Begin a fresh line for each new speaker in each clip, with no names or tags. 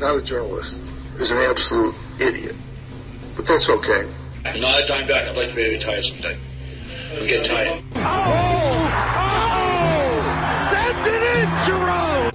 not a journalist, is an absolute idiot. But that's okay.
I'm not a dime back. I'd like to be retired someday. I'm getting tired.
Oh! Oh! Send it in, Jerome!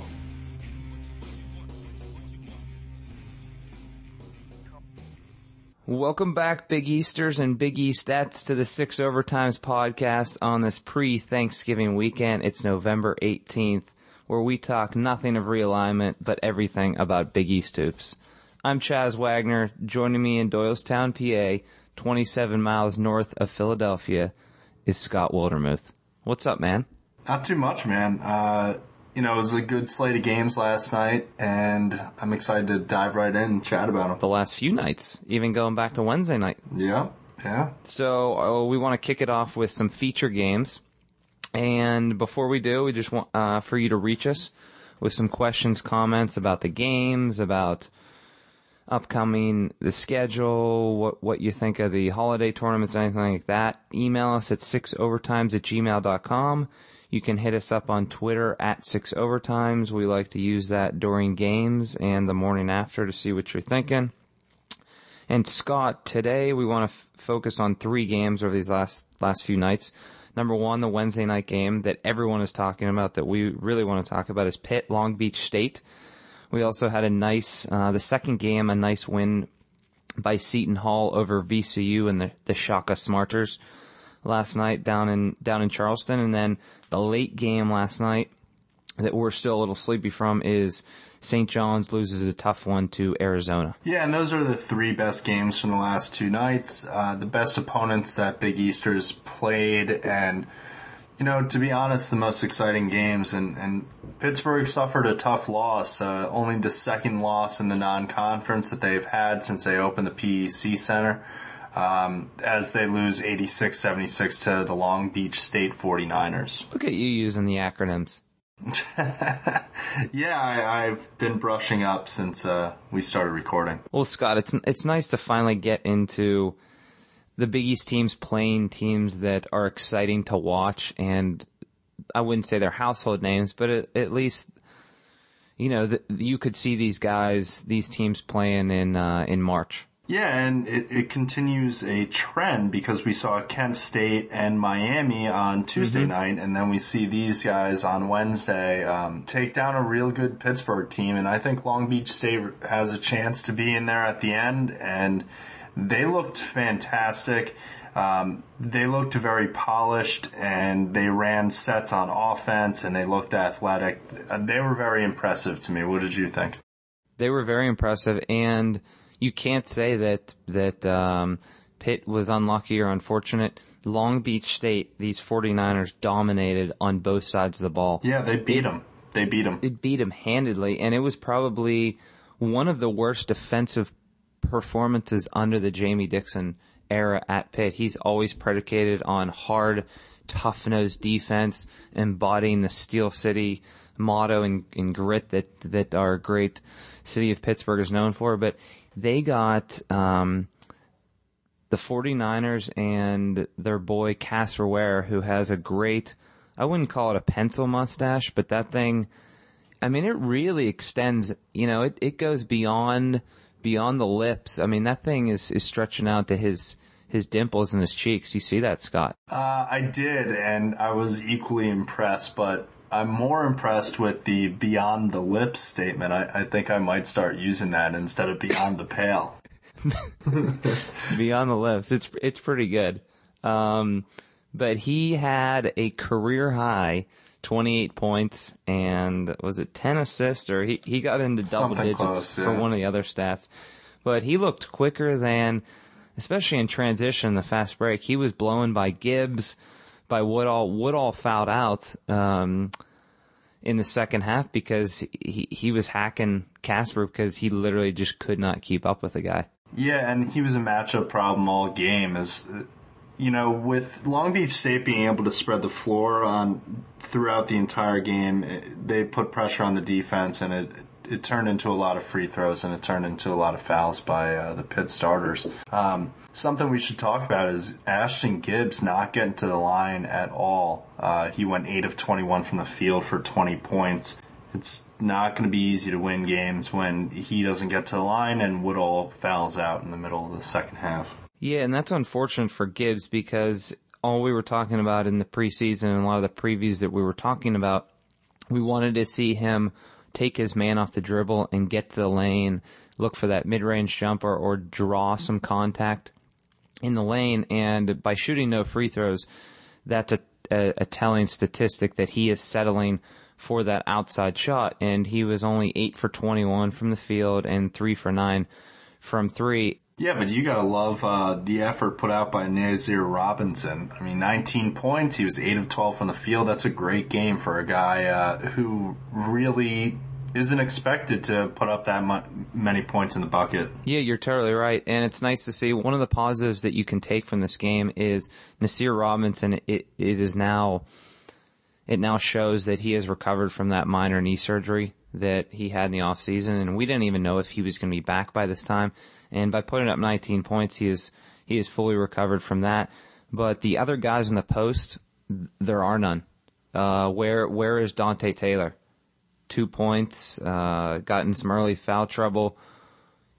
Welcome back, Big Easters and Big Eastettes, to the Six Overtimes podcast on this pre Thanksgiving weekend. It's November 18th, where we talk nothing of realignment, but everything about Big East hoops. I'm Chas Wagner. Joining me in Doylestown, PA, 27 miles north of Philadelphia, is Scott Wildermuth. What's up, man?
Not too much, man. Uh, you know, it was a good slate of games last night, and I'm excited to dive right in and chat about them.
The last few nights, even going back to Wednesday night.
Yeah, yeah.
So uh, we want to kick it off with some feature games. And before we do, we just want uh, for you to reach us with some questions, comments about the games, about upcoming the schedule, what what you think of the holiday tournaments, anything like that. Email us at sixovertimes at gmail.com. You can hit us up on Twitter at Six Overtimes. We like to use that during games and the morning after to see what you're thinking. And Scott, today we want to f- focus on three games over these last last few nights. Number one, the Wednesday night game that everyone is talking about that we really want to talk about is Pitt Long Beach State. We also had a nice, uh, the second game, a nice win by Seton Hall over VCU and the, the Shaka Smarters last night down in down in Charleston, and then the late game last night that we're still a little sleepy from is St. John's loses a tough one to Arizona.
Yeah, and those are the three best games from the last two nights. Uh, the best opponents that Big Easters played, and you know, to be honest, the most exciting games. And, and Pittsburgh suffered a tough loss, uh, only the second loss in the non-conference that they've had since they opened the PEC Center um, as they lose 86-76 to the Long Beach State 49ers.
Look at you using the acronyms.
yeah, I, have been brushing up since uh, we started recording.
Well, Scott, it's it's nice to finally get into the Big East teams playing teams that are exciting to watch, and I wouldn't say they're household names, but at, at least you know the, you could see these guys, these teams playing in uh, in March.
Yeah, and it, it continues a trend because we saw Kent State and Miami on Tuesday mm-hmm. night, and then we see these guys on Wednesday um, take down a real good Pittsburgh team. And I think Long Beach State has a chance to be in there at the end, and they looked fantastic. Um, they looked very polished and they ran sets on offense and they looked athletic. They were very impressive to me. What did you think?
They were very impressive and you can't say that that um, Pitt was unlucky or unfortunate. Long Beach State, these 49ers dominated on both sides of the ball.
Yeah, they beat them. They beat them.
It beat them handedly, and it was probably one of the worst defensive performances under the Jamie Dixon era at Pitt. He's always predicated on hard, tough nosed defense, embodying the Steel City motto and, and, grit that that our great city of Pittsburgh is known for. But they got um, the 49ers and their boy Casper Ware, who has a great, I wouldn't call it a pencil mustache, but that thing, I mean, it really extends, you know, it, it goes beyond, beyond the lips. I mean, that thing is, is stretching out to his, his dimples in his cheeks. You see that, Scott?
Uh, I did, and I was equally impressed, but I'm more impressed with the beyond the lips statement. I, I think I might start using that instead of beyond the pale.
beyond the lips. It's it's pretty good. Um, but he had a career high 28 points and was it 10 assists or he, he got into double
Something
digits
close, yeah.
for one of the other stats. But he looked quicker than, especially in transition, the fast break. He was blown by Gibbs by Woodall. Woodall fouled out um, in the second half because he he was hacking Casper because he literally just could not keep up with the guy.
Yeah, and he was a matchup problem all game. As you know, with Long Beach State being able to spread the floor on throughout the entire game, they put pressure on the defense, and it it turned into a lot of free throws and it turned into a lot of fouls by uh, the Pitt starters. Um, Something we should talk about is Ashton Gibbs not getting to the line at all. Uh, he went 8 of 21 from the field for 20 points. it's not going to be easy to win games when he doesn't get to the line and Woodall fouls out in the middle of the second half.
Yeah, and that's unfortunate for Gibbs because all we were talking about in the preseason and a lot of the previews that we were talking about, we wanted to see him take his man off the dribble and get to the lane, look for that mid-range jumper or draw some contact in the lane. And by shooting no free throws, that's a, a, a telling statistic that he is settling for that outside shot. And he was only eight for 21 from the field and three for nine from three.
Yeah, but you gotta love uh, the effort put out by Nasir Robinson. I mean, 19 points. He was 8 of 12 from the field. That's a great game for a guy uh, who really isn't expected to put up that mu- many points in the bucket.
Yeah, you're totally right. And it's nice to see one of the positives that you can take from this game is Nasir Robinson. It, it is now, it now shows that he has recovered from that minor knee surgery that he had in the off season. And we didn't even know if he was going to be back by this time. And by putting up 19 points, he is, he is fully recovered from that. But the other guys in the post, there are none. Uh, where, where is Dante Taylor? Two points, uh, got in some early foul trouble.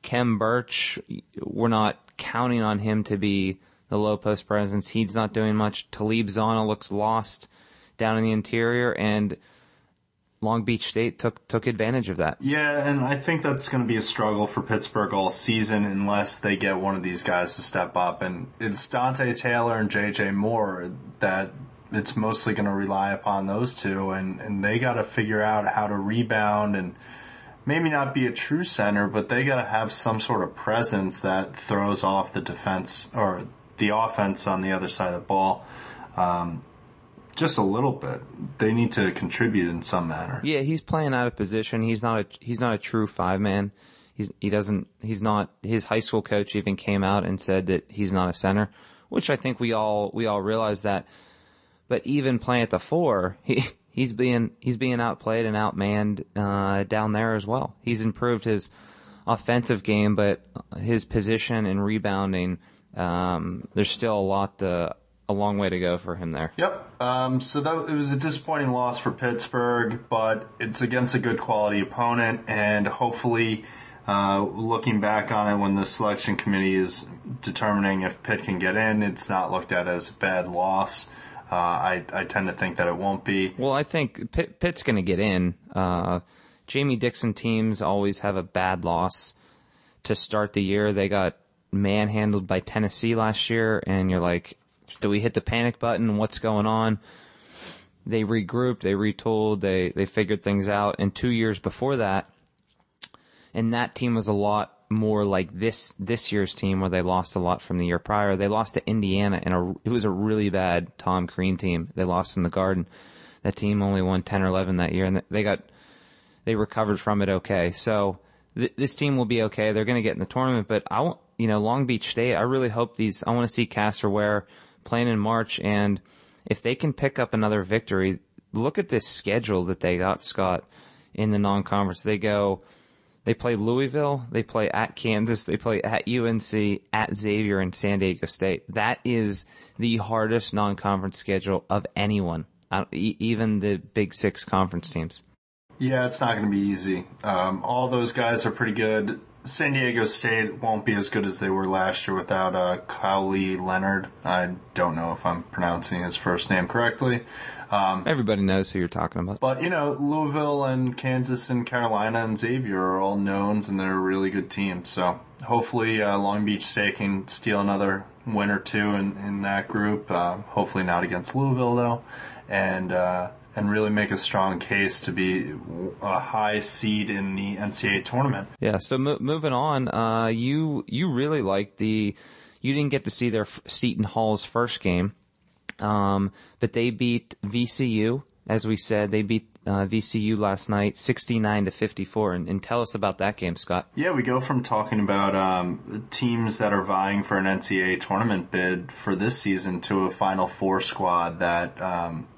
Khem Birch, we're not counting on him to be the low post presence. He's not doing much. Talib Zanna looks lost down in the interior, and Long Beach State took took advantage of that.
Yeah, and I think that's going to be a struggle for Pittsburgh all season unless they get one of these guys to step up. And it's Dante Taylor and J.J. Moore that it's mostly going to rely upon those two, and, and they got to figure out how to rebound and maybe not be a true center, but they got to have some sort of presence that throws off the defense or the offense on the other side of the ball. Um, just a little bit. They need to contribute in some manner.
Yeah, he's playing out of position. He's not a he's not a true five man. He's he doesn't he's not his high school coach even came out and said that he's not a center, which I think we all we all realize that but even playing at the four, he he's being he's being outplayed and outmanned uh, down there as well. He's improved his offensive game, but his position and rebounding, um, there's still a lot to, a long way to go for him there.
Yep. Um, so that it was a disappointing loss for Pittsburgh, but it's against a good quality opponent, and hopefully. Uh, looking back on it, when the selection committee is determining if Pitt can get in, it's not looked at as a bad loss. Uh, I, I tend to think that it won't be.
Well, I think Pitt, Pitt's going to get in. Uh, Jamie Dixon teams always have a bad loss to start the year. They got manhandled by Tennessee last year, and you're like, do we hit the panic button? What's going on? They regrouped, they retooled, they, they figured things out. And two years before that, and that team was a lot more like this this year's team where they lost a lot from the year prior. They lost to Indiana and a, it was a really bad Tom Crean team. They lost in the Garden. That team only won 10 or 11 that year and they got they recovered from it okay. So th- this team will be okay. They're going to get in the tournament, but I you know, Long Beach State, I really hope these I want to see Casper Ware playing in March and if they can pick up another victory, look at this schedule that they got Scott in the non-conference. They go they play Louisville, they play at Kansas, they play at UNC, at Xavier, and San Diego State. That is the hardest non-conference schedule of anyone, even the Big Six conference teams.
Yeah, it's not going to be easy. Um, all those guys are pretty good. San Diego State won't be as good as they were last year without uh, Kawhi Leonard. I don't know if I'm pronouncing his first name correctly.
Um, Everybody knows who you're talking about.
But, you know, Louisville and Kansas and Carolina and Xavier are all knowns and they're a really good team. So hopefully uh, Long Beach State can steal another win or two in, in that group. Uh, hopefully not against Louisville, though. And, uh, and really make a strong case to be a high seed in the NCAA tournament.
Yeah. So mo- moving on, uh, you you really liked the. You didn't get to see their Seton Hall's first game, um, but they beat VCU, as we said. They beat uh, VCU last night, 69 to 54. And, and, tell us about that game, Scott.
Yeah, we go from talking about um, teams that are vying for an NCAA tournament bid for this season to a Final Four squad that, um,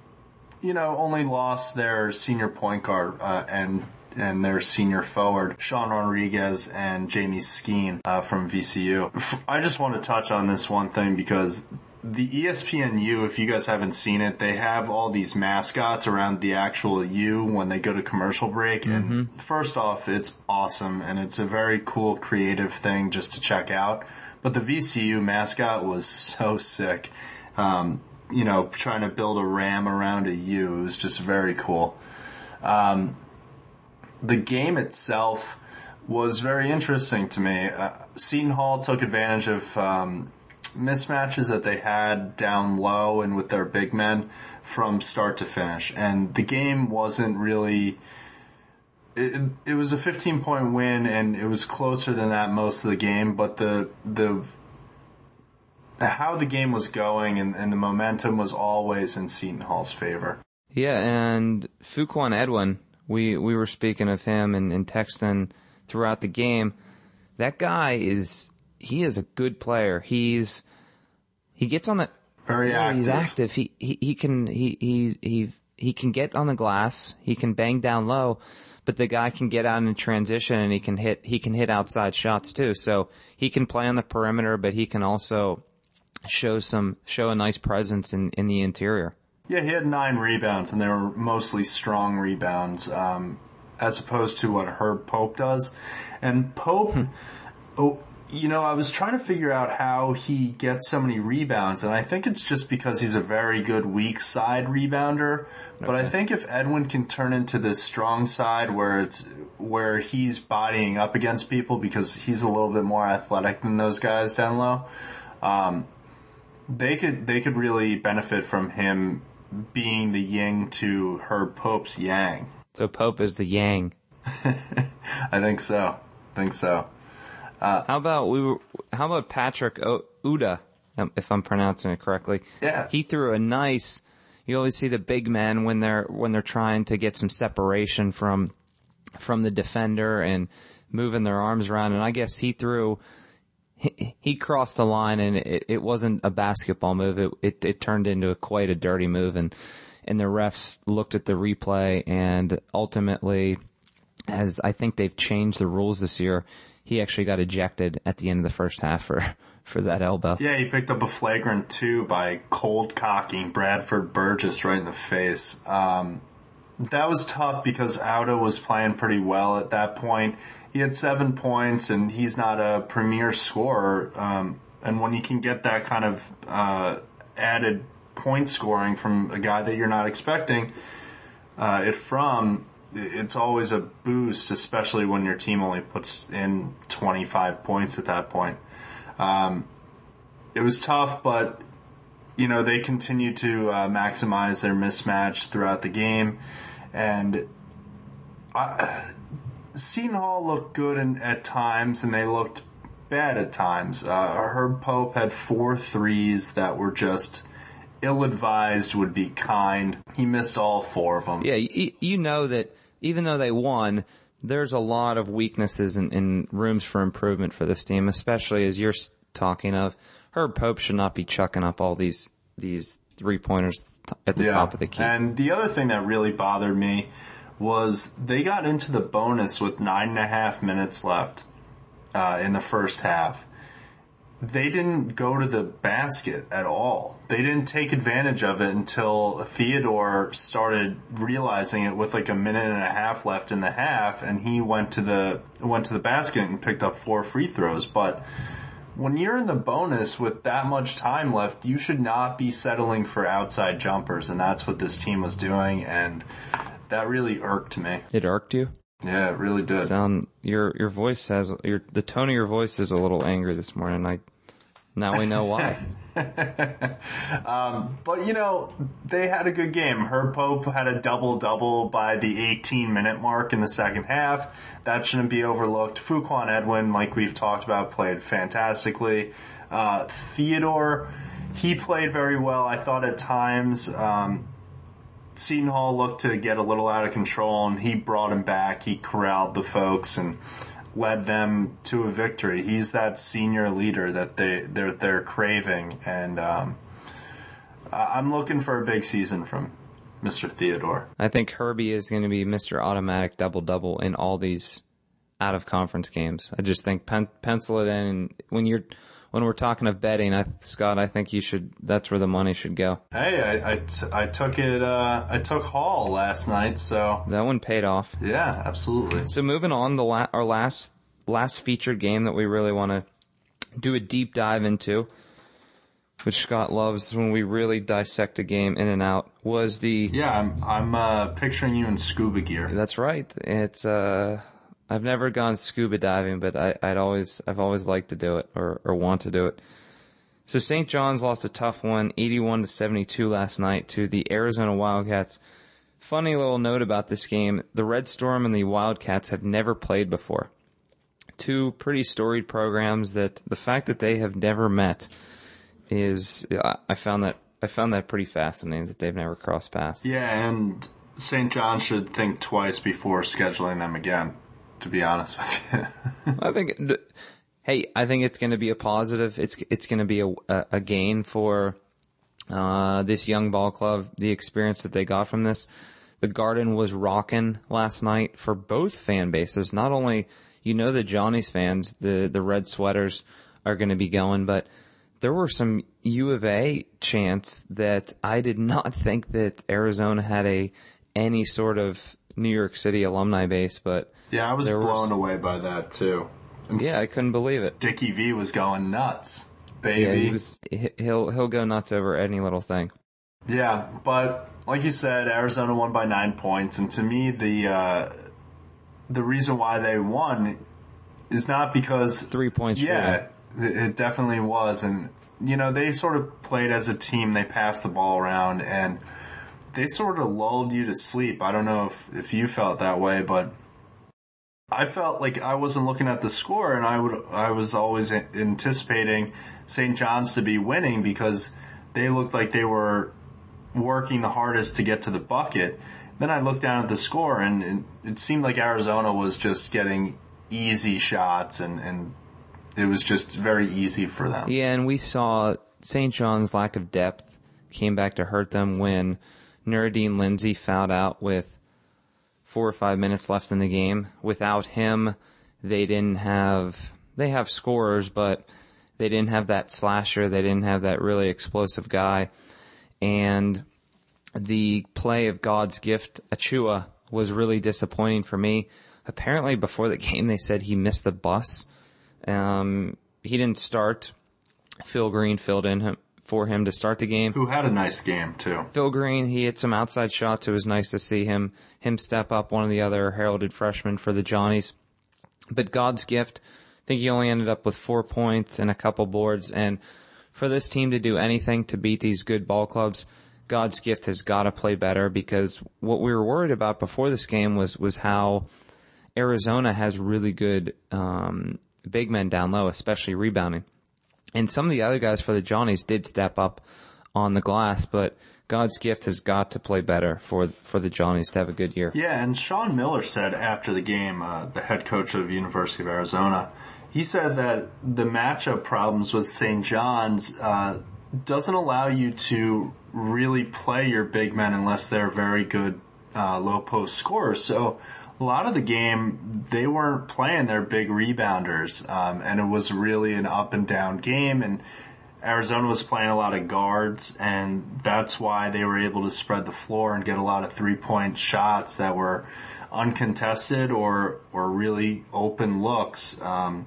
you know, only lost their senior point guard uh, and and their senior forward, Sean Rodriguez and Jamie Skeen uh, from VCU. I just want to touch on this one thing because the E ESPN U, if you guys haven't seen it, they have all these mascots around the actual U when they go to commercial break. And first off, it's awesome and it's a very cool, creative thing just to check out. But the VCU mascot was so sick. Um, you know, trying to build a ram around a U was just very cool. Um, the game itself was very interesting to me. Uh, Seton Hall took advantage of um, mismatches that they had down low and with their big men from start to finish. And the game wasn't really. It, it was a 15 point win, and it was closer than that most of the game. But the the how the game was going and, and the momentum was always in Seton Hall's favor.
Yeah, and Fuquan Edwin, we we were speaking of him and, and texting throughout the game. That guy is he is a good player. He's he gets on the
Very
yeah,
active.
he's active. He he he can he he he he can get on the glass. He can bang down low, but the guy can get out in transition and he can hit he can hit outside shots too. So he can play on the perimeter, but he can also show some show a nice presence in in the interior.
Yeah, he had nine rebounds, and they were mostly strong rebounds, um, as opposed to what Herb Pope does. And Pope, oh, you know, I was trying to figure out how he gets so many rebounds, and I think it's just because he's a very good weak side rebounder. But I think if Edwin can turn into this strong side where it's where he's bodying up against people because he's a little bit more athletic than those guys down low, um, they could they could really benefit from him being the yin to Herb Pope's yang.
So Pope is the Yang.
I think so. think so.
How about we were, how about Patrick o- Uda, um, if I'm pronouncing it correctly?
Yeah.
He threw a nice. You always see the big men when they're when they're trying to get some separation from from the defender and moving their arms around. And I guess he threw. He, crossed the line and it, it wasn't a basketball move. It, it it turned into a, quite a dirty move and and the refs looked at the replay and ultimately as I think they've changed the rules this year, he actually got ejected at the end of the first half for, for that elbow.
Yeah, he picked up a flagrant two by cold cocking Bradford Burgess right in the face. Um, that was tough because Auda was playing pretty well at that point. He had seven points, and he's not a premier scorer. Um, and when you can get that kind of uh, added point scoring from a guy that you're not expecting uh, it from, it's always a boost, especially when your team only puts in 25 points at that point. Um, it was tough, but you know they continued to uh, maximize their mismatch throughout the game, and I, Seton Hall looked good in, at times, and they looked bad at times. Uh, Herb Pope had four threes that were just ill-advised, would be kind. He missed all four of them.
Yeah, you, you know that even though they won, there's a lot of weaknesses and, and rooms for improvement for this team, especially as you're talking of. Herb Pope should not be chucking up all these these three pointers at the top of the key.
And the other thing that really bothered me was they got into the bonus with nine and a half minutes left uh, in the first half. They didn't go to the basket at all. They didn't take advantage of it until Theodore started realizing it with like a minute and a half left in the half, and he went to the went to the basket and picked up four free throws. But when you're in the bonus with that much time left, you should not be settling for outside jumpers, and that's what this team was doing, and that really irked me.
it irked you.
Yeah, it really did.
Sound your your voice has your the tone of your voice is a little angry this morning. I now we know why.
But you know, they had a good game. Herb Pope had a double double by the 18 minute mark in the second half. That shouldn't be overlooked. Fuquan Edwin, like we've talked about, played fantastically. Uh, Theodore, he played very well. I thought at times. Um, Seton Hall looked to get a little out of control, and he brought him back. He corralled the folks and led them to a victory. He's that senior leader that they they're they're craving, and um, I'm looking for a big season from Mr. Theodore.
I think Herbie is going to be Mr. Automatic double double in all these out of conference games. I just think pen, pencil it in. When you're when we're talking of betting, I, Scott, I think you should. That's where the money should go.
Hey, I, I, t- I took it. Uh, I took Hall last night, so
That one paid off.
yeah, absolutely.
So moving on, the la- our last last featured game that we really want to do a deep dive into, which Scott loves when we really dissect a game in and out, was the.
Yeah, I'm I'm uh, picturing you in scuba gear.
That's right. It's uh, I've never gone scuba diving, but I, I'd always I've always liked to do it or or want to do it. So St. John's lost a tough one, 81 to 72 last night to the Arizona Wildcats. Funny little note about this game: the Red Storm and the Wildcats have never played before. Two pretty storied programs that the fact that they have never met is I- I found that I found that pretty fascinating that they've never crossed paths.
Yeah, and St. John should think twice before scheduling them again. To be honest with you.
I think, hey, I think it's going to be a positive. It's it's going to be a, a, gain for uh, this young ball club. The experience that they got from this, the Garden was rocking last night for both fan bases. Not only you know the Johnny's fans, the the red sweaters are going to be going, but there were some U of A chants that I did not think that Arizona had a any sort of New York City alumni base, but
yeah, I was
There was-
blown away by that too. And
yeah, I couldn't believe it.
Dickie V was going nuts,
Yeah,
baby.
he was. he- He'll he'll go nuts over any little thing.
Yeah, but like you said, Arizona won by nine points, and to me, the uh, the reason why they won is not because
Three points.
Yeah, it definitely was, and you know they sort of played as a team. They passed the ball around, and they sort of lulled you to sleep. I don't know if if you felt that way, but I felt like I wasn't looking at the score, and I would I was always anticipating St. John's to be winning because they looked like they were working the hardest to get to the bucket. Then I looked down at the score, and it, seemed like Arizona was just getting easy shots, and, and it was just very easy for them.
Yeah, and we saw St. John's lack of depth came back to hurt them when Nurideen Lindsey fouled out with four or five minutes left in the game. Without him, they didn't have. They have scorers, but they didn't have that slasher. They didn't have that really explosive guy, and the play of God's gift, Achiuwa, was really disappointing for me. Apparently, before the game, they said he missed the bus. Um, he didn't start. Phil Green filled in him, for him to start the game.
Who had a nice game too.
Phil Green, he hit some outside shots. It was nice to see him him step up. One of the other heralded freshmen for the Johnnies. But God's gift, I think he only ended up with four points and a couple boards. And for this team to do anything to beat these good ball clubs, God's gift has got to play better because what we were worried about before this game was was how Arizona has really good um, big men down low, especially rebounding. And some of the other guys for the Johnnies did step up on the glass, but God's gift has got to play better for for the Johnnies to have a good year.
Yeah, and Sean Miller said after the game, uh, the head coach of University of Arizona, he said that the matchup problems with St. John's uh, doesn't allow you to really play your big men unless they're very good uh, low post scorers. So a lot of the game, they weren't playing their big rebounders, um, and it was really an up and down game. And Arizona was playing a lot of guards, and that's why they were able to spread the floor and get a lot of three point shots that were uncontested or or really open looks. Um,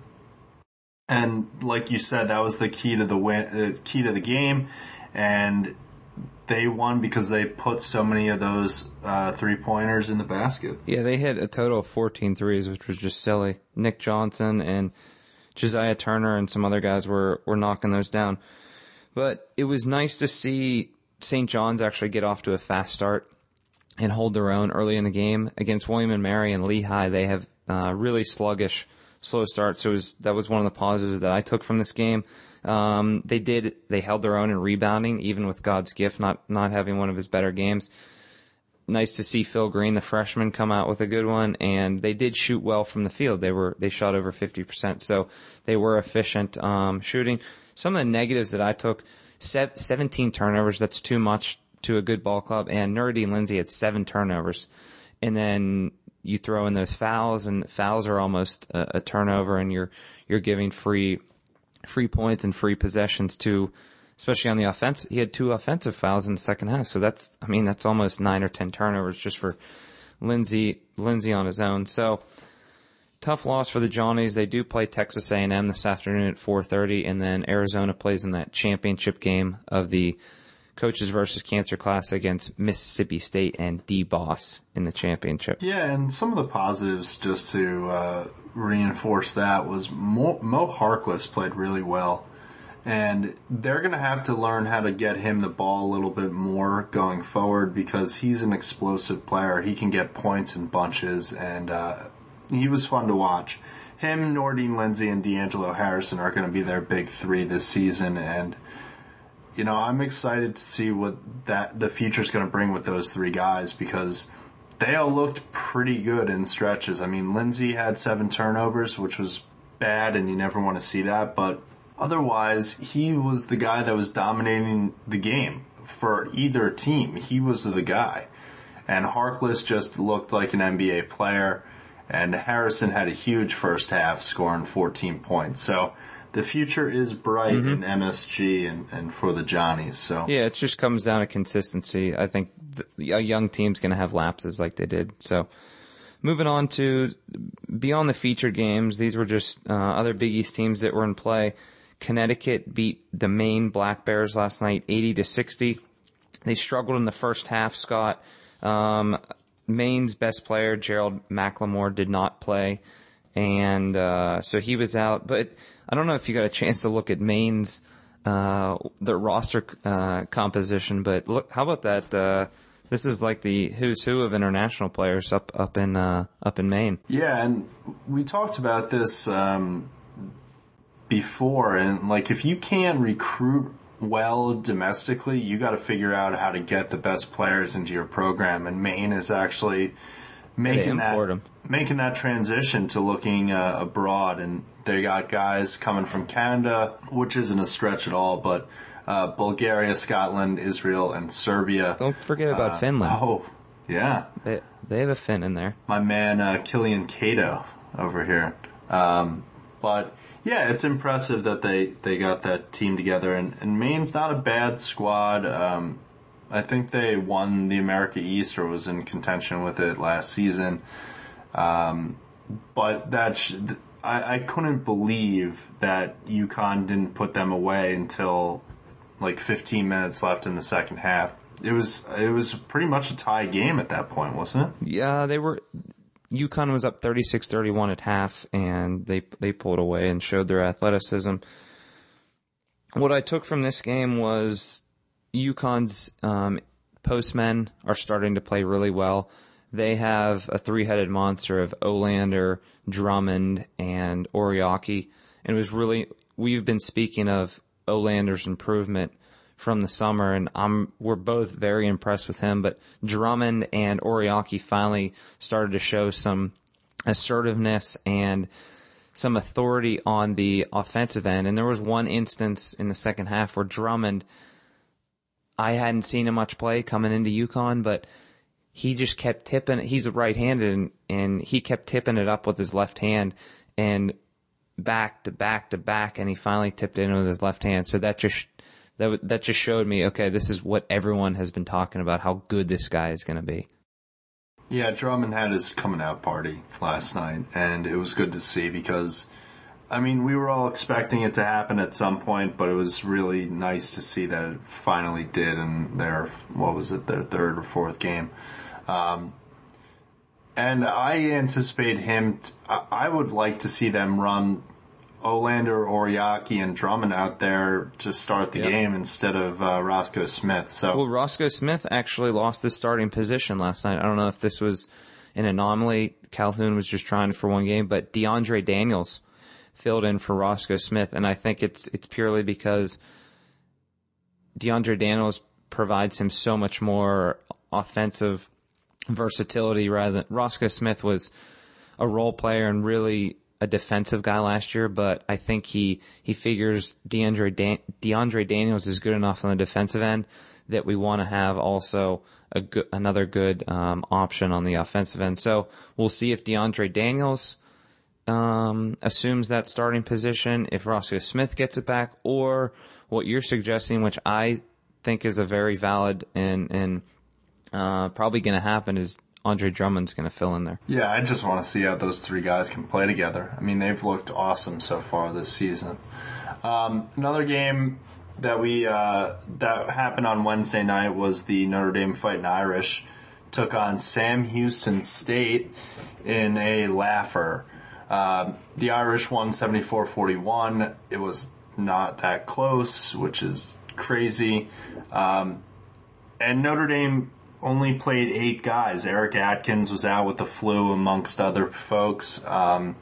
and like you said, that was the key to the win, uh, key to the game, and they won because they put so many of those uh, three pointers in the basket.
Yeah, they hit a total of 14 threes, which was just silly. Nick Johnson and Josiah Turner and some other guys were, were knocking those down. But it was nice to see St. John's actually get off to a fast start and hold their own early in the game against William and Mary and Lehigh. They have uh, really sluggish, slow starts. So it was, that was one of the positives that I took from this game. Um, they did, they held their own in rebounding, even with God's gift not, not having one of his better games nice to see Phil Green, the freshman, come out with a good one. And they did shoot well from the field. They were they shot over fifty percent, so they were efficient um, shooting. Some of the negatives that I took: se- seventeen turnovers. That's too much to a good ball club. And Nurideen Lindsey had seven turnovers, and then you throw in those fouls, and fouls are almost a, a turnover, and you're you're giving free free points and free possessions to, especially on the offense. He had two offensive fouls in the second half, so that's I mean that's almost nine or ten turnovers just for Lindsey Lindsey on his own. So tough loss for the Johnnies. They do play Texas A&M this afternoon at 4:30, and then Arizona plays in that championship game of the Coaches versus Cancer Class against Mississippi State and Dee Bost in the championship.
Yeah, and some of the positives, just to uh, reinforce that, was Mo, Mo Harkless played really well. And they're going to have to learn how to get him the ball a little bit more going forward because he's an explosive player. He can get points in bunches, and uh, he was fun to watch. Him, Nurideen Lindsey, and D'Angelo Harrison are going to be their big three this season, and you know, I'm excited to see what that the future is going to bring with those three guys because they all looked pretty good in stretches. I mean, Lindsey had seven turnovers, which was bad, and you never want to see that. But otherwise, he was the guy that was dominating the game for either team. He was the guy, and Harkless just looked like an NBA player. And Harrison had a huge first half, scoring 14 points. So the future is bright mm-hmm. in MSG and, and for the Johnnies. So
yeah, it just comes down to consistency. I think a young team's going to have lapses like they did. So moving on to beyond the featured games, these were just uh, other Big East teams that were in play. Connecticut beat the Maine Black Bears last night, 80 to 60. They struggled in the first half. Scott, um, Maine's best player, Gerald McLemore, did not play, and uh, so he was out. But I don't know if you got a chance to look at Maine's uh, the roster uh, composition, but look, how about that? This is like the who's who of international players up up in uh, up in Maine.
Yeah, and we talked about this um, before, and like if you can recruit well domestically, you got to figure out how to get the best players into your program, and Maine is actually making that them. making that transition to looking uh, abroad, and they got guys coming from Canada, which isn't a stretch at all, but uh, Bulgaria, Scotland, Israel, and Serbia.
Don't forget about uh, Finland.
Oh, yeah,
they they have a Finn in there.
My man uh, Killian Cato over here, um, but. Yeah, it's impressive that they, they got that team together, and, and Maine's not a bad squad. Um, I think they won the America East or was in contention with it last season. Um, but that sh- I, I couldn't believe that UConn didn't put them away until like 15 minutes left in the second half. It was it was pretty much a tie game at that point, wasn't it?
Yeah, they were. UConn was up 36-31 at half, and they they pulled away and showed their athleticism. What I took from this game was UConn's um, postmen are starting to play really well. They have a three-headed monster of Olander, Drummond, and Oriakhi. And it was really, we've been speaking of Olander's improvement from the summer, and I'm we're both very impressed with him. But Drummond and Oriakhi finally started to show some assertiveness and some authority on the offensive end. And there was one instance in the second half where Drummond I hadn't seen him much play coming into UConn, but he just kept tipping. He's right-handed, and, and he kept tipping it up with his left hand, and back to back to back, and he finally tipped in with his left hand. So that just that that just showed me, okay, this is what everyone has been talking about, how good this guy is going to be.
Yeah, Drummond had his coming out party last night, and it was good to see because I mean, we were all expecting it to happen at some point, but it was really nice to see that it finally did in their, what was it, their third or fourth game. Um, and I anticipate him, t- I would like to see them run Olander, Oriakhi, and Drummond out there to start the yep. game instead of uh, Roscoe Smith. So,
well, Roscoe Smith actually lost his starting position last night. I don't know if this was an anomaly. Calhoun was just trying for one game, but DeAndre Daniels filled in for Roscoe Smith, and I think it's it's purely because DeAndre Daniels provides him so much more offensive versatility rather than Roscoe Smith was a role player and really a defensive guy last year, but I think he he figures DeAndre Dan, DeAndre Daniels is good enough on the defensive end that we want to have also a good, another good um, option on the offensive end. So we'll see if DeAndre Daniels um, assumes that starting position, if Roscoe Smith gets it back, or what you're suggesting, which I think is a very valid and and uh, probably going to happen, is Andre Drummond's going to fill in there.
Yeah, I just want to see how those three guys can play together. I mean, they've looked awesome so far this season. Um, another game that we uh, that happened on Wednesday night was the Notre Dame Fighting Irish took on Sam Houston State in a laugher. Um, the Irish won 74-41. It was not that close, which is crazy. Um, and Notre Dame only played eight guys. Eric Atkins was out with the flu, amongst other folks. Um,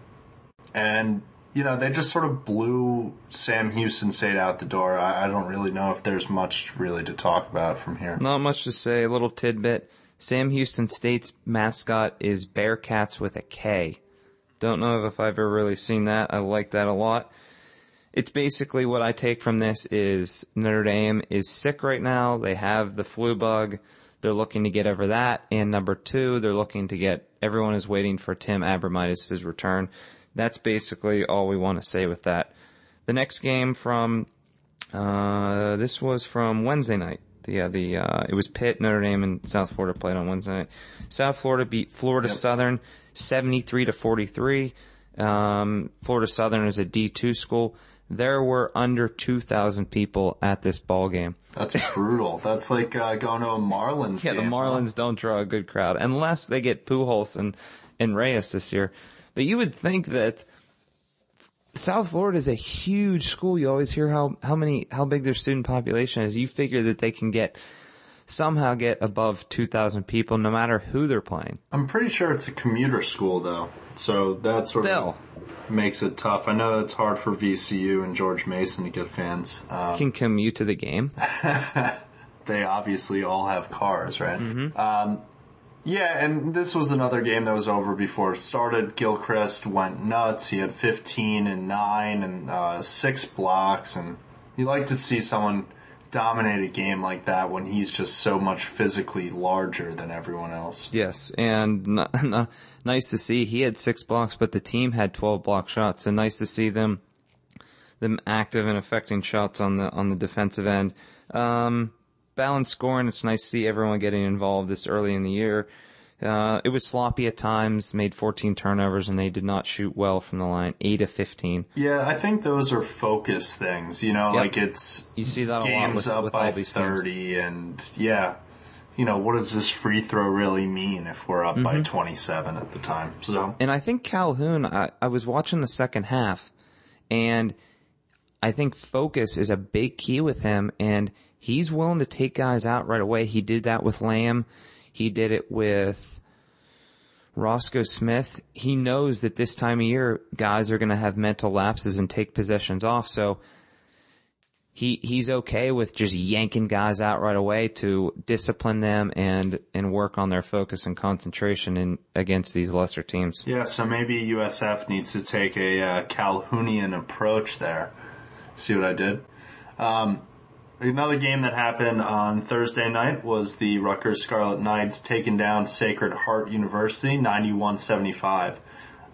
and, you know, they just sort of blew Sam Houston State out the door. I, I don't really know if there's much really to talk about from here.
Not much to say. A little tidbit. Sam Houston State's mascot is Bearcats with a K. Don't know if I've ever really seen that. I like that a lot. It's basically what I take from this is Notre Dame is sick right now. They have the flu bug. They're looking to get over that. And number two, they're looking to get everyone is waiting for Tim Abromaitis' return. That's basically all we want to say with that. The next game from uh, this was from Wednesday night. Yeah, the uh, it was Pitt, Notre Dame, and South Florida played on Wednesday night. South Florida beat Florida Southern seventy three to forty three. Um, Florida Southern is a D two school. There were under two thousand people at this ball game.
That's brutal. That's like uh, going to a Marlins game.
Yeah, the
game, huh?
Marlins don't draw a good crowd unless they get Pujols and and Reyes this year. But you would think that South Florida is a huge school. You always hear how how many how big their student population is. You figure that they can get somehow get above two thousand people, no matter who they're playing.
I'm pretty sure it's a commuter school, though. So that sort
Still.
of makes it tough. I know it's hard for VCU and George Mason to get fans. Um,
Can commute to the game.
they obviously all have cars, right? Um, yeah, and this was another game that was over before it started. Gilchrist went nuts. He had 15 and 9 and uh, 6 blocks. And you like to see someone dominate a game like that when he's just so much physically larger than everyone else.
Yes, and n- n- nice to see he had six blocks, but the team had twelve block shots. So nice to see them them active and affecting shots on the on the defensive end. Um, balanced scoring. It's nice to see everyone getting involved this early in the year. Uh, it was sloppy at times, made 14 turnovers, and they did not shoot well from the line, 8 of 15.
Yeah, I think those are focus things. You know,
Yep.
like it's
You see that a lot
games
with,
up
with
by
all these teams.
30 and yeah you know what does this free throw really mean if we're up
Mm-hmm.
by 27 at the time so
And I think Calhoun, I, I was watching the second half, and I think focus is a big key with him, and he's willing to take guys out right away. He did that with Lamb. He did it with Roscoe Smith. He knows that this time of year, guys are going to have mental lapses and take possessions off. So he he's okay with just yanking guys out right away to discipline them and and work on their focus and concentration in against these lesser teams.
yeah so maybe usf needs to take a uh, calhounian approach there see what i did um, another game that happened on thursday night was the rutgers scarlet knights taking down sacred heart university 91-75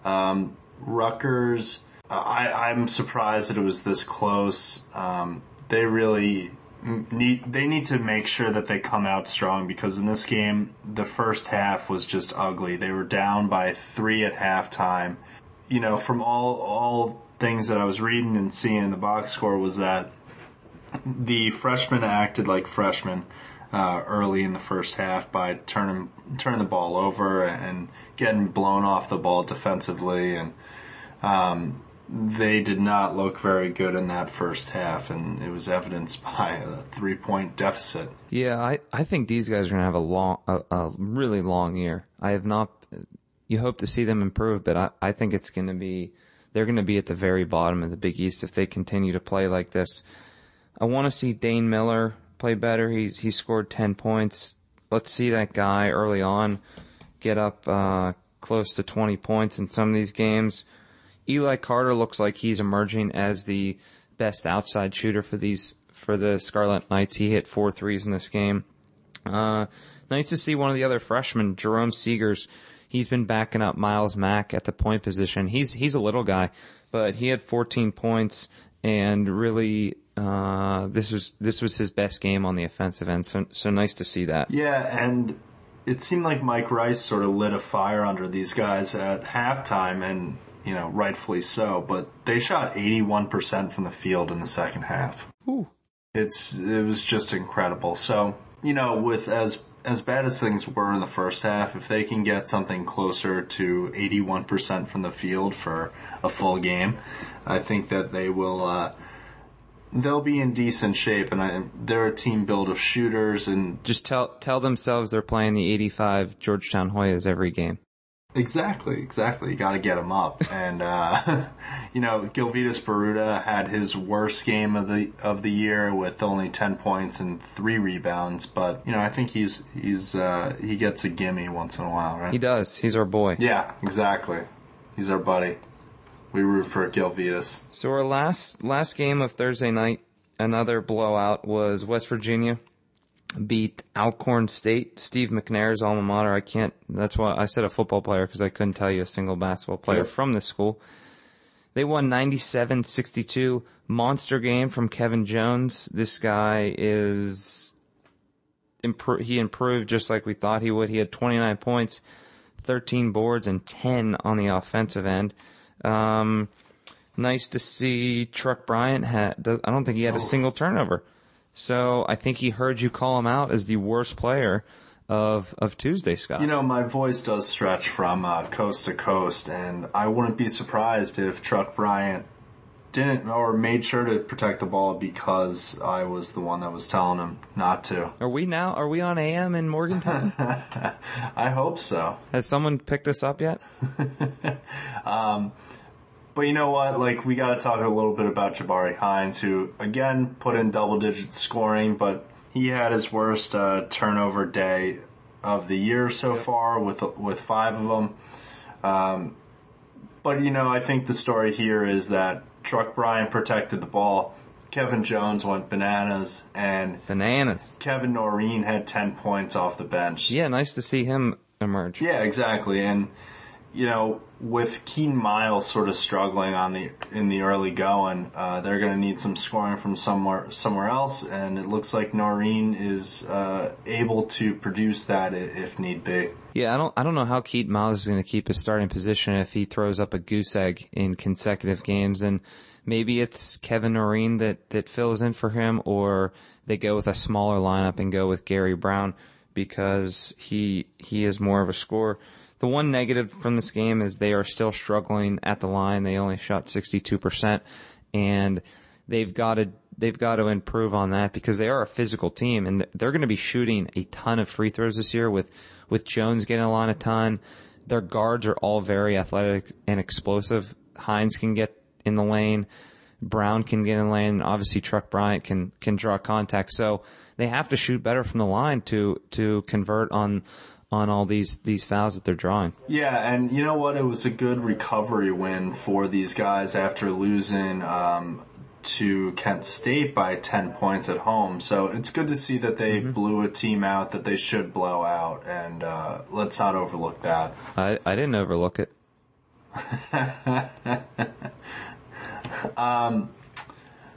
um, Rutgers, I, I'm surprised that it was this close. Um, they really need they need to make sure that they come out strong because in this game the first half was just ugly. They were down by three at halftime. You know, from all all things that I was reading and seeing in the box score was that the freshmen acted like freshmen uh, early in the first half by turning turning the ball over and getting blown off the ball defensively, and um, they did not look very good in that first half, and it was evidenced by a three point deficit.
Yeah, I, I think these guys are going to have a long, a, a really long year. I have not, you hope to see them improve, but I, I think it's going to be, they're going to be at the very bottom of the Big East if they continue to play like this. I want to see Dane Miller play better. He's, he scored 10 points. Let's see that guy early on get up, uh, close to 20 points in some of these games. Eli Carter looks like he's emerging as the best outside shooter for these for the Scarlet Knights. He hit four threes in this game. Uh, nice to see one of the other freshmen, Jerome Seagears. He's been backing up Myles Mack at the point position. He's he's a little guy, but he had 14 points and really uh, this was this was his best game on the offensive end. So so nice to see that.
Yeah, and it seemed like Mike Rice sort of lit a fire under these guys at halftime, and you know rightfully so. But they shot 81 percent from the field in the second half.
Ooh.
It's it was just incredible. So you know, with as as bad as things were in the first half, if they can get something closer to 81% from the field for a full game, I think that they will. Uh, they'll be in decent shape, and I, they're a team built of shooters and
Just tell tell themselves they're playing the 85 Georgetown Hoyas every game.
Exactly, exactly. You got to get them up, and uh, you know, Gilvydas Biruta had his worst game of the of the year with only ten points and three rebounds. But you know, I think he's he's uh, he gets a gimme once in a while, right?
He does. He's our boy.
yeah, exactly. He's our buddy. We root for Gilvydas.
So our last last game of Thursday night, another blowout was West Virginia beat Alcorn State, Steve McNair's alma mater. I can't. That's why I said a football player because I couldn't tell you a single basketball player
Sure.
from this school. They won 97-62. Monster game from Kevin Jones. This guy is impro- he improved just like we thought he would. He had 29 points, 13 boards, and 10 on the offensive end. Um, nice to see Truck Bryant had. I don't think he had a single turnover. So I think he heard you call him out as the worst player of of Tuesday, Scott.
You know, my voice does stretch from uh, coast to coast, and I wouldn't be surprised if Truck Bryant didn't or made sure to protect the ball because I was the one that was telling him not to.
are we now? Are we on AM in Morgantown?
I hope so.
Has someone picked us up yet?
But you know what? Like, we got to talk a little bit about Jabarie Hinds, who, again, put in double digit scoring, but he had his worst uh, turnover day of the year so far with with five of them. Um, but, you know, I think the story here is that Truck Bryant protected the ball. Kevin Jones went bananas, and
Bananas.
Kevin Noreen had 10 points off the bench.
Yeah, nice to see him emerge.
Yeah, exactly. And you know, with Keaton Miles sort of struggling on the in the early going, uh, they're going to need some scoring from somewhere somewhere else. And it looks like Noreen is uh, able to produce that if need be.
Yeah, I don't I don't know how Keaton Miles is going to keep his starting position if he throws up a goose egg in consecutive games and maybe it's Kevin Noreen that that fills in for him or they go with a smaller lineup and go with Gary Browne because he he is more of a scorer. The one negative from this game is they are still struggling at the line. They only shot 62% and they've got to they've got to improve on that because they are a physical team and they're going to be shooting a ton of free throws this year with with Jones getting a line a ton. Their guards are all very athletic and explosive. Hinds can get in the lane. Browne can get in the lane. Obviously, Truck Bryant can can draw contact. So they have to shoot better from the line to to convert on on all these these fouls that they're drawing.
Yeah, and you know what? It was a good recovery win for these guys after losing um, to Kent State by 10 points at home. So it's good to see that they blew a team out that they should blow out, and uh, let's not overlook that.
I I didn't overlook it.
um,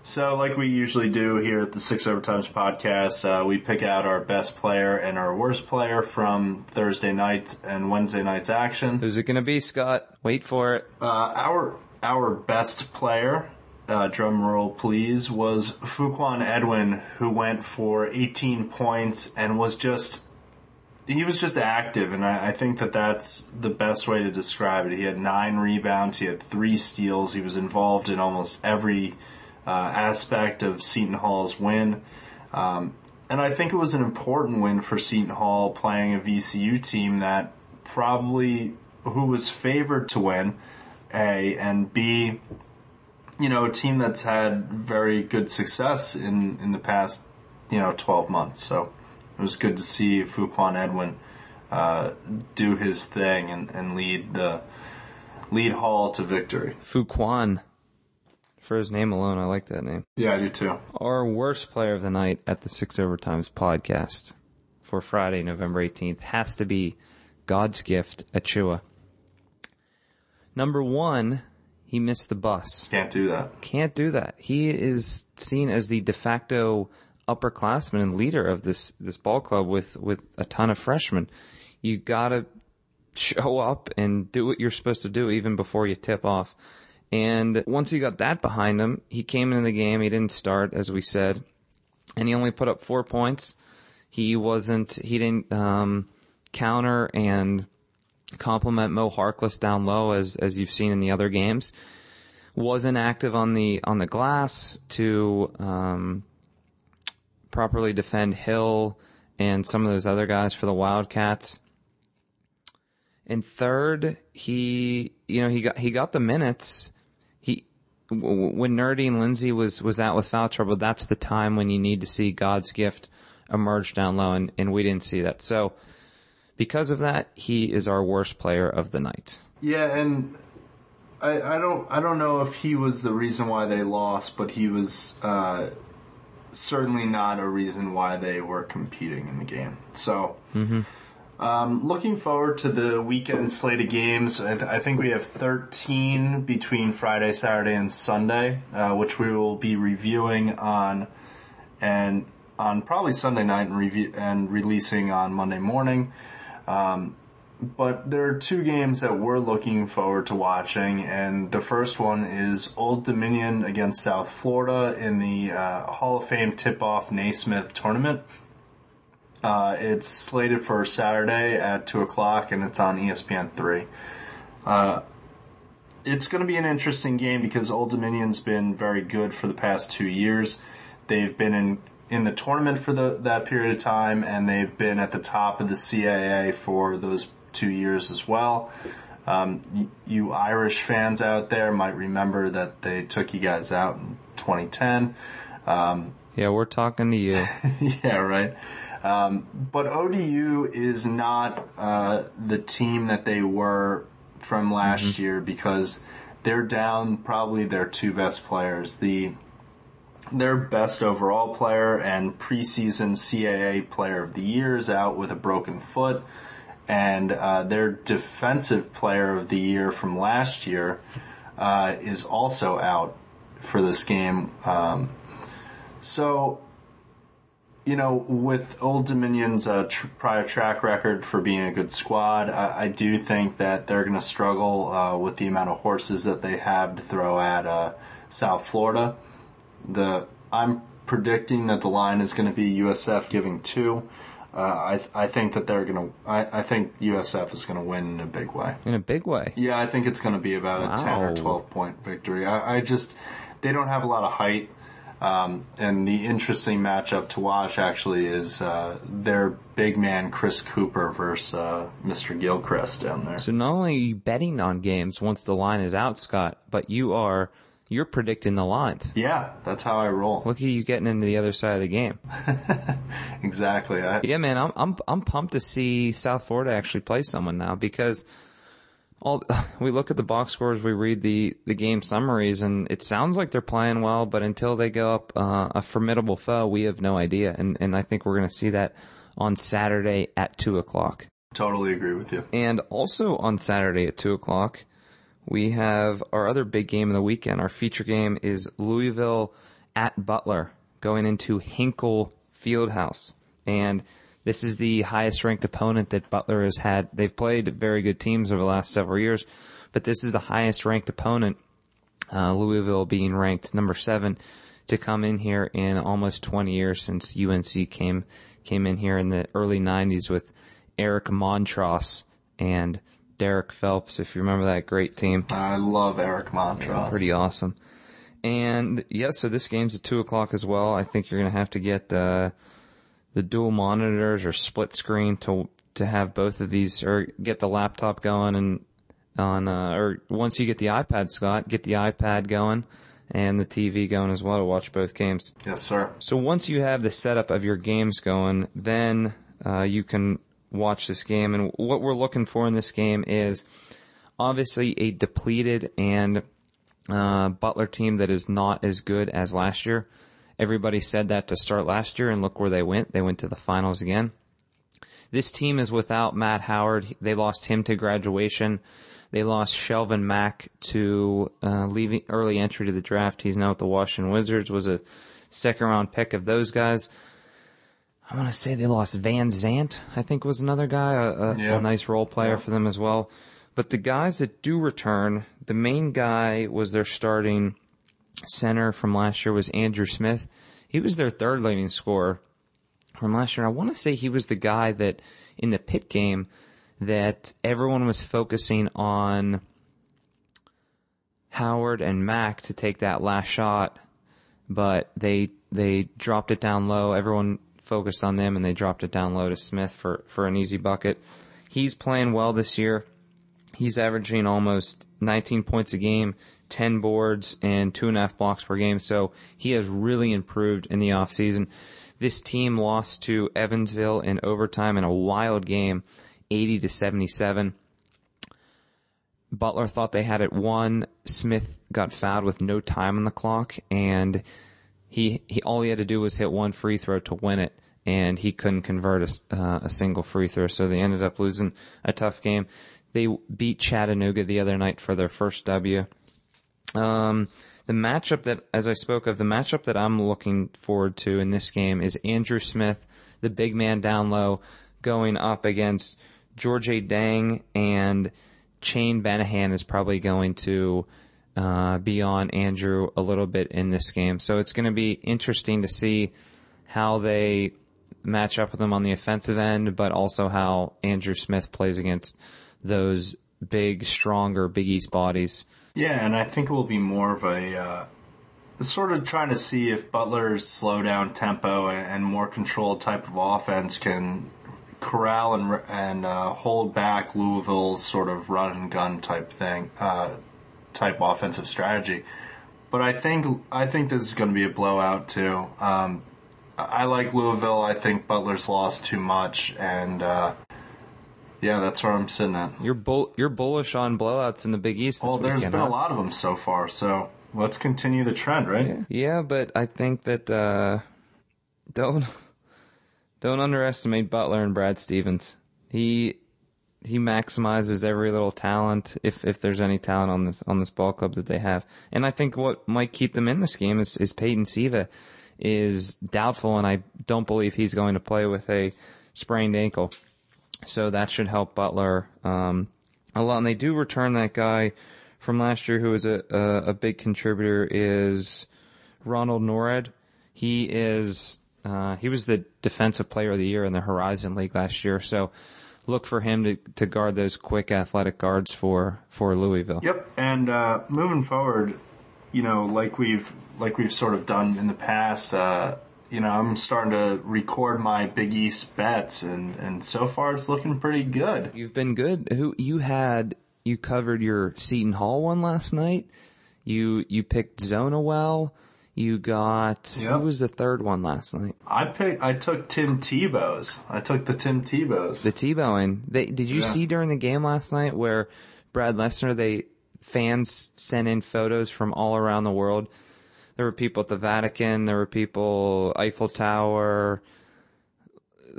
So, like we usually do here at the Six Overtimes podcast, uh, we pick out our best player and our worst player from Thursday night and Wednesday night's action.
Who's it going to be, Scott? Wait for it.
Uh, our our best player, uh, drum roll please, was Fuquan Edwin, who went for 18 points and was just he was just active, and I, I think that that's the best way to describe it. He had nine rebounds, he had three steals, he was involved in almost every uh, aspect of Seton Hall's win. Um, and I think it was an important win for Seton Hall playing a VCU team that probably who was favored to win, A, and B, you know, a team that's had very good success in, in the past, you know, 12 months. So it was good to see Fuquan Edwin uh, do his thing and, and lead the lead Hall to victory.
Fuquan For his name alone, I like that name.
Yeah, I do too.
Our worst player of the night at the Six Overtimes podcast for Friday, November 18th has to be God's Gift Achiuwa. Number one, he missed the bus.
Can't do that.
Can't do that. He is seen as the de facto upperclassman and leader of this, this ball club with, with a ton of freshmen. You gotta show up and do what you're supposed to do even before you tip off. And once he got that behind him, he came into the game. He didn't start, as we said, and he only put up four points. He wasn't, he didn't, um, counter and compliment Mo Harkless down low as, as you've seen in the other games. Wasn't active on the, on the glass to, um, properly defend Hill and some of those other guys for the Wildcats. And third, he, you know, he got, he got the minutes. He, when Nurideen Lindsey was, was out with foul trouble, that's the time when you need to see God's gift emerge down low and, and we didn't see that. So because of that, he is our worst player of the night.
Yeah, and I, I don't I don't know if he was the reason why they lost, but he was uh, certainly not a reason why they were competing in the game. So. Um, looking forward to the weekend slate of games. I, th- I think we have 13 between Friday, Saturday, and Sunday, uh, which we will be reviewing on and on probably Sunday night and review and releasing on Monday morning. Um, but there are two games that we're looking forward to watching, and the first one is Old Dominion against South Florida in the uh, Hall of Fame tip-off Naismith tournament. Uh, it's slated for Saturday at two o'clock, and it's on ESPN three. Uh, it's going to be an interesting game because Old Dominion's been very good for the past two years. They've been in in the tournament for the that period of time, and they've been at the top of the CAA for those two years as well. Um, you Irish fans out there might remember that they took you guys out in 2010.
Yeah, we're talking to you.
yeah, right. Um, but ODU is not uh, the team that they were from last year because they're down probably their two best players. The their best overall player and preseason CAA player of the year is out with a broken foot, and uh, their defensive player of the year from last year uh, is also out for this game. Um, so you know, with Old Dominion's uh, tr- prior track record for being a good squad, I, I do think that they're going to struggle uh, with the amount of horses that they have to throw at uh, South Florida. The I'm predicting that the line is going to be USF giving two. Uh, I I think that they're going to. I, I think USF is going to win in a big way.
In a big way.
Yeah, I think it's going to be about a 10 or 12 point victory. I, I just, they don't have a lot of height. Um, and the interesting matchup to watch actually is uh, their big man Chris Cooper versus uh, Mr. Gilchrist down there.
So not only are you betting on games once the line is out, Scott, but you are you're predicting the lines.
Yeah, that's how I roll.
Look at you getting into the other side of the game.
Exactly. I,
Yeah, man, I'm I'm I'm pumped to see South Florida actually play someone now because all we look at the box scores, we read the the game summaries, and it sounds like they're playing well, but until they go up uh, a formidable foe, we have no idea, and and I think we're going to see that on Saturday at two o'clock.
totally agree with you.
And also on Saturday at 2 o'clock, we have our other big game of the weekend. Our feature game is Louisville at Butler going into Hinkle Fieldhouse. And this is the highest ranked opponent that Butler has had. They've played very good teams over the last several years, but this is the highest ranked opponent, uh, Louisville being ranked number seven to come in here in almost 20 years since UNC came, came in here in the early 90s with Eric Montross and Derrick Phelps, if you remember that great team.
I love Eric Montross.
Pretty awesome. And yes, so this game's at two o'clock as well. I think you're gonna have to get the the dual monitors or split screen to to have both of these, or get the laptop going and on, uh, or once you get the iPad, Scott, get the iPad going and the TV going as well to watch both games.
Yes, sir.
So once you have the setup of your games going, then uh, you can watch this game. And what we're looking for in this game is obviously a depleted and uh, Butler team that is not as good as last year. Everybody said that to start last year, and look where they went. They went to the finals again. This team is without Matt Howard. They lost him to graduation. They lost Shelvin Mack to uh, leaving early entry to the draft. He's now with the Washington Wizards. Was a second round pick of those guys. I want to say they lost Vanzant. I think was another guy, a, a,
Yeah.
a nice role player
Yeah.
for them as well. But the guys that do return, the main guy was their starting center from last year was Andrew Smith. He was their third leading scorer from last year. And I want to say he was the guy that in the Pitt game that everyone was focusing on Howard and Mack to take that last shot, but they they dropped it down low. Everyone focused on them and they dropped it down low to Smith for, for an easy bucket. He's playing well this year. He's averaging almost 19 points a game, 10 boards, and two and a half blocks per game. So he has really improved in the offseason. This team lost to Evansville in overtime in a wild game, 80 to 77. Butler thought they had it won. Smith got fouled with no time on the clock, and he, he all he had to do was hit one free throw to win it, and he couldn't convert a, uh, a single free throw. So they ended up losing a tough game. They beat Chattanooga the other night for their first W. Um, the matchup that, as I spoke of, the matchup that I'm looking forward to in this game is Andrew Smith, the big man down low, going up against Gorgui Dieng and Chane Behanan is probably going to uh, be on Andrew a little bit in this game. So it's going to be interesting to see how they match up with him on the offensive end, but also how Andrew Smith plays against those big, stronger Big East bodies.
Yeah, and I think it will be more of a uh, sort of trying to see if Butler's slow down tempo and, and more controlled type of offense can corral and and uh, hold back Louisville's sort of run and gun type thing, uh, type offensive strategy. But I think I think this is going to be a blowout too. Um, I like Louisville. I think Butler's lost too much, and uh, yeah, that's where I'm sitting at.
You're bull- you're bullish on blowouts in the Big East this
Well, there's
weekend,
been
huh?
a lot of them so far, so let's continue the trend, right?
Yeah, but I think that uh, don't don't underestimate Butler and Brad Stevens. He he maximizes every little talent if if there's any talent on this on this ball club that they have. And I think what might keep them in this game is is Peyton Siva is doubtful, and I don't believe he's going to play with a sprained ankle. So that should help Butler um, a lot. And they do return that guy from last year who was a, a, a big contributor is Ronald Nored. He is uh, he was the defensive player of the year in the Horizon League last year. So look for him to, to guard those quick athletic guards for, for Louisville.
Yep. And uh, moving forward, you know, like we've like we've sort of done in the past, uh, you know, I'm starting to record my Big East bets, and and so far it's looking pretty good.
You've been good. Who you had you covered your Seton Hall one last night. You you picked Zona well. You got
Yep.
who was the third one last night?
I picked. I took Tim Tebow's. I took the Tim Tebow's.
The T-bowing. They did you
Yeah.
see during the game last night where Brad Lesnar they fans sent in photos from all around the world. There were people at the Vatican, there were people Eiffel Tower,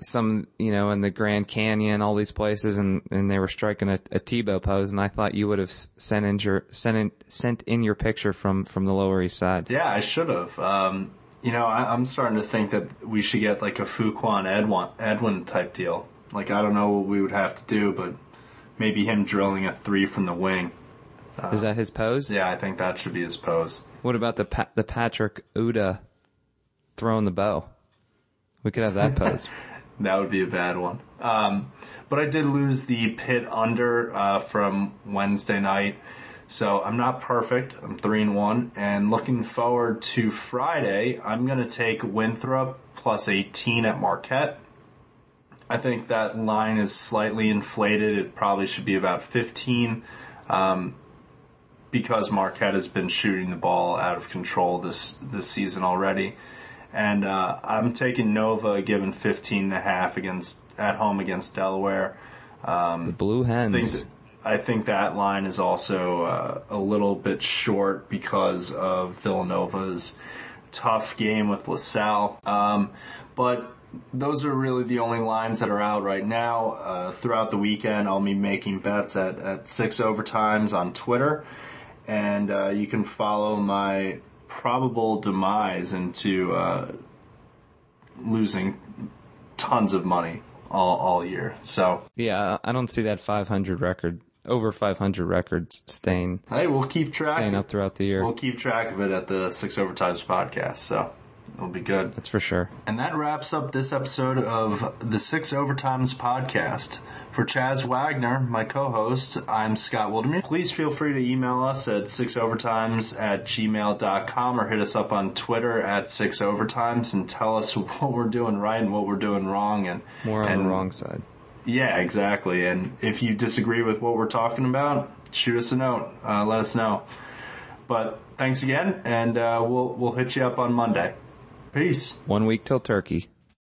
some you know in the Grand Canyon, all these places, and, and they were striking a, a Tebow pose. And I thought you would have sent in your sent in sent in your picture from from the Lower East Side.
yeah, I should have. Um, you know, I, I'm starting to think that we should get like a Fuquan Edwin, Edwin type deal. Like I don't know what we would have to do, but maybe him drilling a three from the wing.
Is that his pose?
Yeah, I think that should be his pose.
What about the pa- the Patrick Uda throwing the bow? We could have that pose.
That would be a bad one. Um, but I did lose the Pitt under uh, from Wednesday night, so I'm not perfect. I'm three and one, and looking forward to Friday. I'm going to take Winthrop plus 18 at Marquette. I think that line is slightly inflated. It probably should be about 15. Um, because Marquette has been shooting the ball out of control this this season already. And uh, I'm taking Nova given 15 and a half against at home against Delaware.
The Blue
I think
Hens.
I think that line is also uh, a little bit short because of Villanova's tough game with LaSalle. Um, but those are really the only lines that are out right now. Uh, throughout the weekend, I'll be making bets at, at six overtimes on Twitter. And uh, you can follow my probable demise into uh, losing tons of money all, all year. So,
Yeah, I don't see that 500 record, over 500 records staying
hey, we'll keep track.
staying up throughout the year.
We'll keep track of it at the Six Overtimes podcast. So, it'll be good.
That's for sure.
And that wraps up this episode of the Six Overtimes podcast. For Chas Wagner, my co-host, I'm Scott Wildermuth. Please feel free to email us at sixovertimes at gmail.com or hit us up on Twitter at sixovertimes and tell us what we're doing right and what we're doing wrong. And
More on
and,
the wrong side.
Yeah, exactly. And if you disagree with what we're talking about, shoot us a note. Uh, let us know. But thanks again, and uh, we'll we'll hit you up on Monday. Peace.
One week till turkey.